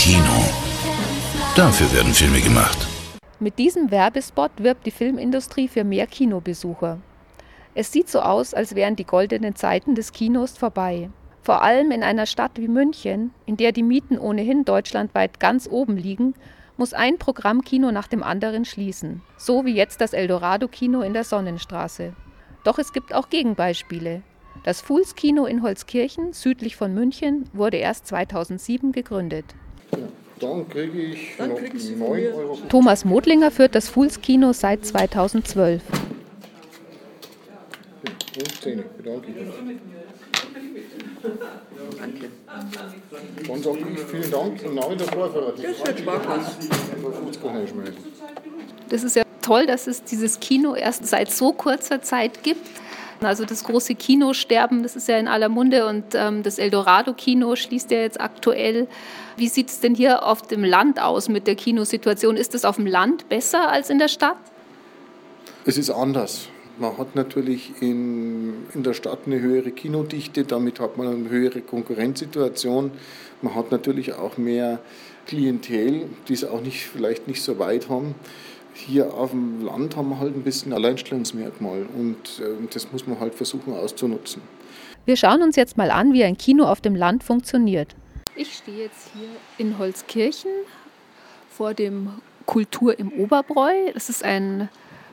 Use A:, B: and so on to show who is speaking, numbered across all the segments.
A: Kino. Dafür werden Filme gemacht.
B: Mit diesem Werbespot wirbt die Filmindustrie für mehr Kinobesucher. Es sieht so aus, als wären die goldenen Zeiten des Kinos vorbei. Vor allem in einer Stadt wie München, in der die Mieten ohnehin deutschlandweit ganz oben liegen, muss ein Programmkino nach dem anderen schließen, so wie jetzt das Eldorado-Kino in der Sonnenstraße. Doch es gibt auch Gegenbeispiele. Das Fools Kino in Holzkirchen, südlich von München, wurde erst 2007 gegründet.
C: Dann kriege ich Dann noch 9 Euro.
B: Thomas Modlinger führt das Fools Kino seit 2012.
C: Und 10, bedanke ich mich. Danke. Dann sage ich vielen Dank im Namen der Vorfahrer. Das wird Spaß.
B: Das ist ja toll, dass es dieses Kino erst seit so kurzer Zeit gibt. Also das große Kinosterben, das ist ja in aller Munde und ähm, das Eldorado-Kino schließt ja jetzt aktuell. Wie sieht es denn hier auf dem Land aus mit der Kinosituation? Ist es auf dem Land besser als in der Stadt?
C: Es ist anders. Man hat natürlich in, in der Stadt eine höhere Kinodichte, damit hat man eine höhere Konkurrenzsituation. Man hat natürlich auch mehr Klientel, die es auch nicht, vielleicht nicht so weit haben. Hier auf dem Land haben wir halt ein bisschen Alleinstellungsmerkmal und äh, das muss man halt versuchen auszunutzen.
B: Wir schauen uns jetzt mal an, wie ein Kino auf dem Land funktioniert. Ich stehe jetzt hier in Holzkirchen vor dem Kultur im Oberbräu. Das ist ein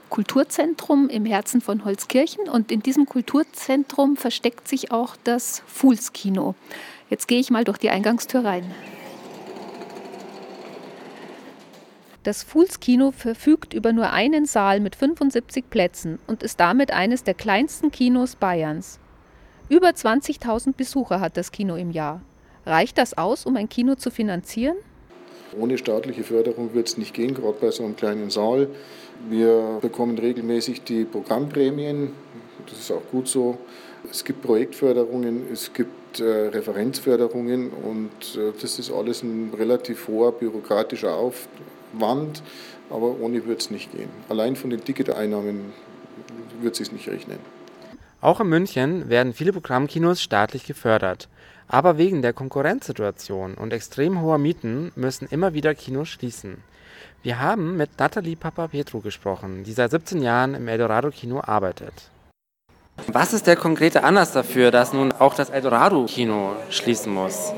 B: Kulturzentrum im Herzen von Holzkirchen und in diesem Kulturzentrum versteckt sich auch das Fuhlskino. Jetzt gehe ich mal durch die Eingangstür rein. Das Fuhlskino verfügt über nur einen Saal mit 75 Plätzen und ist damit eines der kleinsten Kinos Bayerns. Über 20.000 Besucher hat das Kino im Jahr. Reicht das aus, um ein Kino zu finanzieren?
C: Ohne staatliche Förderung wird es nicht gehen, gerade bei so einem kleinen Saal. Wir bekommen regelmäßig die Programmprämien, das ist auch gut so. Es gibt Projektförderungen, es gibt äh, Referenzförderungen und äh, das ist alles ein relativ hoher bürokratischer Aufwand, aber ohne wird es nicht gehen. Allein von den Ticketeinnahmen wird es nicht rechnen.
D: Auch in München werden viele Programmkinos staatlich gefördert. Aber wegen der Konkurrenzsituation und extrem hoher Mieten müssen immer wieder Kinos schließen. Wir haben mit Nathalie Papa-Petru gesprochen, die seit 17 Jahren im Eldorado-Kino arbeitet. Was ist der konkrete Anlass dafür, dass nun auch das Eldorado-Kino schließen muss?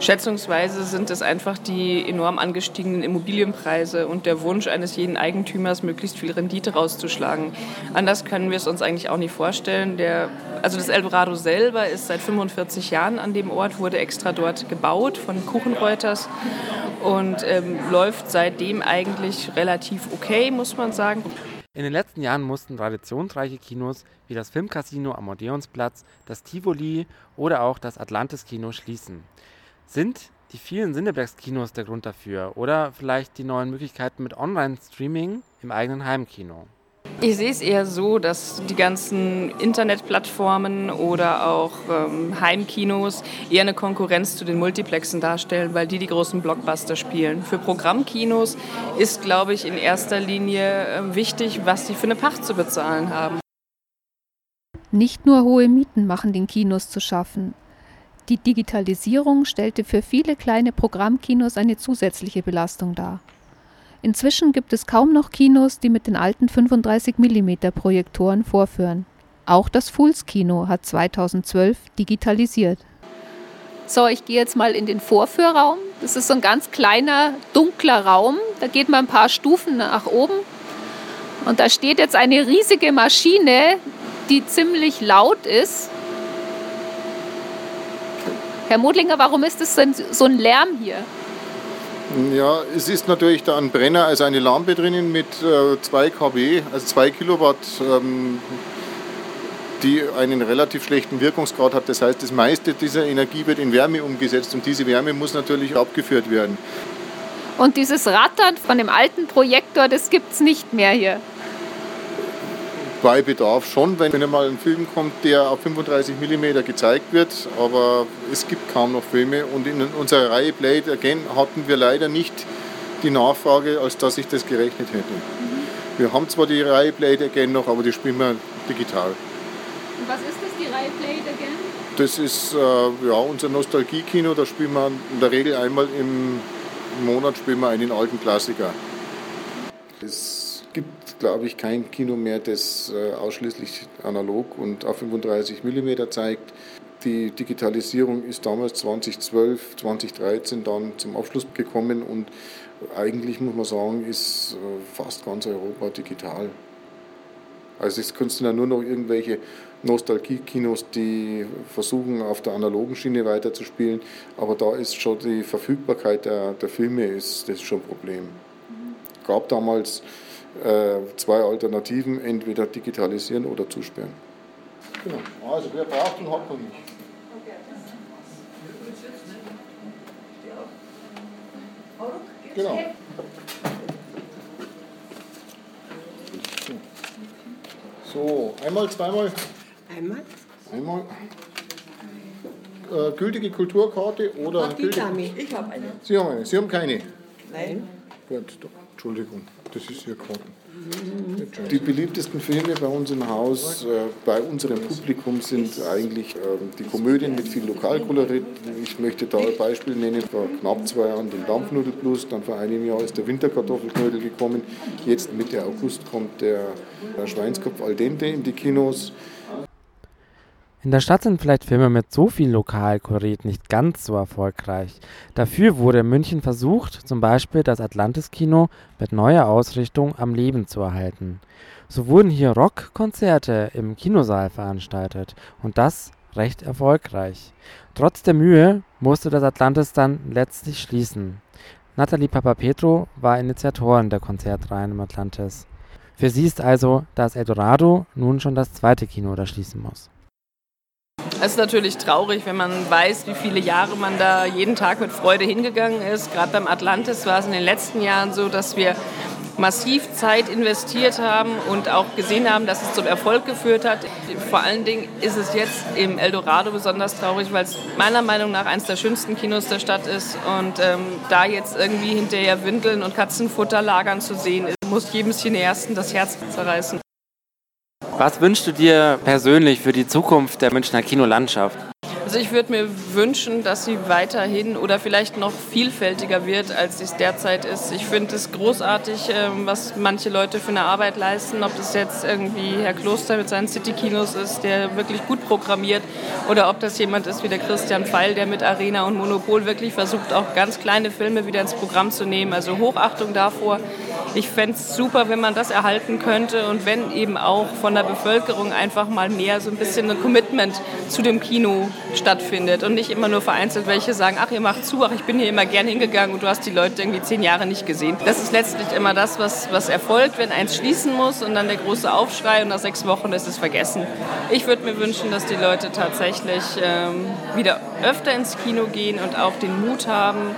E: Schätzungsweise sind es einfach die enorm angestiegenen Immobilienpreise und der Wunsch eines jeden Eigentümers, möglichst viel Rendite rauszuschlagen. Anders können wir es uns eigentlich auch nicht vorstellen. Der, also das Eldorado selber ist seit 45 Jahren an dem Ort, wurde extra dort gebaut von Kuchenreuters und ähm, läuft seitdem eigentlich relativ okay, muss man sagen.
D: In den letzten Jahren mussten traditionsreiche Kinos wie das Filmcasino am Odeonsplatz, das Tivoli oder auch das Atlantis-Kino schließen. Sind die vielen Cineplex-Kinos der Grund dafür oder vielleicht die neuen Möglichkeiten mit Online-Streaming im eigenen Heimkino?
E: Ich sehe es eher so, dass die ganzen Internetplattformen oder auch ähm, Heimkinos eher eine Konkurrenz zu den Multiplexen darstellen, weil die die großen Blockbuster spielen. Für Programmkinos ist, glaube ich, in erster Linie äh, wichtig, was sie für eine Pacht zu bezahlen haben.
B: Nicht nur hohe Mieten machen den Kinos zu schaffen. Die Digitalisierung stellte für viele kleine Programmkinos eine zusätzliche Belastung dar. Inzwischen gibt es kaum noch Kinos, die mit den alten 35 mm Projektoren vorführen. Auch das Fools Kino hat 2012 digitalisiert. So, ich gehe jetzt mal in den Vorführraum. Das ist so ein ganz kleiner, dunkler Raum. Da geht man ein paar Stufen nach oben. Und da steht jetzt eine riesige Maschine, die ziemlich laut ist. Herr Modlinger, warum ist das so ein Lärm hier?
C: Ja, es ist natürlich da ein Brenner, also eine Lampe drinnen mit äh, 2 kW, also 2 Kilowatt, ähm, die einen relativ schlechten Wirkungsgrad hat. Das heißt, das meiste dieser Energie wird in Wärme umgesetzt und diese Wärme muss natürlich abgeführt werden.
B: Und dieses Rattern von dem alten Projektor, das gibt es nicht mehr hier
C: bei Bedarf schon, wenn mal ein Film kommt, der auf 35 mm gezeigt wird, aber es gibt kaum noch Filme und in unserer Reihe Blade Again hatten wir leider nicht die Nachfrage, als dass ich das gerechnet hätte. Mhm. Wir haben zwar die Reihe Blade Again noch, aber die spielen wir digital.
B: Und was ist das, die Reihe Blade Again?
C: Das ist äh, ja, unser Nostalgie-Kino, da spielen wir in der Regel einmal im Monat spielen wir einen alten Klassiker. Es glaube ich, kein Kino mehr, das äh, ausschließlich analog und auf 35 mm zeigt. Die Digitalisierung ist damals 2012, 2013 dann zum Abschluss gekommen und eigentlich muss man sagen, ist äh, fast ganz Europa digital. Also es können ja nur noch irgendwelche Nostalgie-Kinos, die versuchen, auf der analogen Schiene weiterzuspielen. Aber da ist schon die Verfügbarkeit der, der Filme ist, das ist schon ein Problem. Es gab damals äh, zwei Alternativen, entweder digitalisieren oder zusperren. Genau. Also wer braucht und hat man nicht. Genau. So, einmal, zweimal.
F: Einmal.
C: Einmal. Äh, gültige Kulturkarte oder
F: Ach, die
C: gültige-
F: Dame. Ich habe eine.
C: Sie haben eine. Sie haben keine.
F: Nein.
C: Gut, doch, Entschuldigung, das ist Ihr Karten. Die beliebtesten Filme bei uns im Haus, äh, bei unserem Publikum, sind eigentlich ähm, die Komödien mit viel Lokalkolorit. Ich möchte da ein Beispiel nennen. Vor knapp zwei Jahren den Dampfnudelplus, dann vor einem Jahr ist der Winterkartoffelknödel gekommen. Jetzt Mitte August kommt der, der Schweinskopf al dente in die Kinos.
D: In der Stadt sind vielleicht Filme mit so viel Lokalkolorit nicht ganz so erfolgreich. Dafür wurde in München versucht, zum Beispiel das Atlantis-Kino mit neuer Ausrichtung am Leben zu erhalten. So wurden hier Rockkonzerte im Kinosaal veranstaltet und das recht erfolgreich. Trotz der Mühe musste das Atlantis dann letztlich schließen. Nathalie Papapetro war Initiatorin der Konzertreihen im Atlantis. Für sie ist also das Eldorado nun schon das zweite Kino, das schließen muss.
E: Es ist natürlich traurig, wenn man weiß, wie viele Jahre man da jeden Tag mit Freude hingegangen ist. Gerade beim Atlantis war es in den letzten Jahren so, dass wir massiv Zeit investiert haben und auch gesehen haben, dass es zum Erfolg geführt hat. Vor allen Dingen ist es jetzt im Eldorado besonders traurig, weil es meiner Meinung nach eines der schönsten Kinos der Stadt ist. Und ähm, da jetzt irgendwie hinterher Windeln und Katzenfutter lagern zu sehen, muss jedem Cineasten das Herz zerreißen.
D: Was wünschst du dir persönlich für die Zukunft der Münchner Kinolandschaft?
E: Also ich würde mir wünschen, dass sie weiterhin oder vielleicht noch vielfältiger wird, als es derzeit ist. Ich finde es großartig, ähm, was manche Leute für eine Arbeit leisten. Ob das jetzt irgendwie Herr Kloster mit seinen City-Kinos ist, der wirklich gut programmiert, oder ob das jemand ist wie der Christian Pfeil, der mit Arena und Monopol wirklich versucht, auch ganz kleine Filme wieder ins Programm zu nehmen. Also Hochachtung davor. Ich fände es super, wenn man das erhalten könnte und wenn eben auch von der Bevölkerung einfach mal mehr so ein bisschen ein Commitment zu dem Kino stattfindet und nicht immer nur vereinzelt welche sagen, ach ihr macht zu, ach ich bin hier immer gern hingegangen und du hast die Leute irgendwie zehn Jahre nicht gesehen. Das ist letztlich immer das, was, was erfolgt, wenn eins schließen muss und dann der große Aufschrei und nach sechs Wochen ist es vergessen. Ich würde mir wünschen, dass die Leute tatsächlich ähm, wieder öfter ins Kino gehen und auch den Mut haben,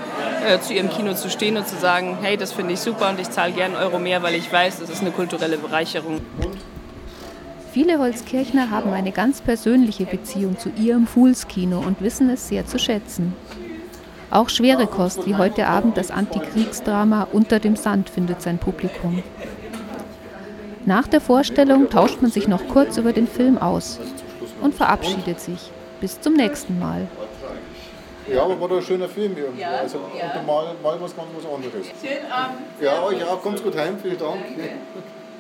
E: äh, zu ihrem Kino zu stehen und zu sagen, hey, das finde ich super und ich zahle einen Euro mehr, weil ich weiß, das ist eine kulturelle Bereicherung.
B: Viele Holzkirchner haben eine ganz persönliche Beziehung zu ihrem Foolskino und wissen es sehr zu schätzen. Auch schwere Kost wie heute Abend das Antikriegsdrama Unter dem Sand findet sein Publikum. Nach der Vorstellung tauscht man sich noch kurz über den Film aus und verabschiedet sich. Bis zum nächsten Mal.
C: Ja, aber war doch ein schöner Film irgendwie. also und mal, mal was ganz was anderes. Ja, euch auch. Kommt gut heim. Vielen Dank.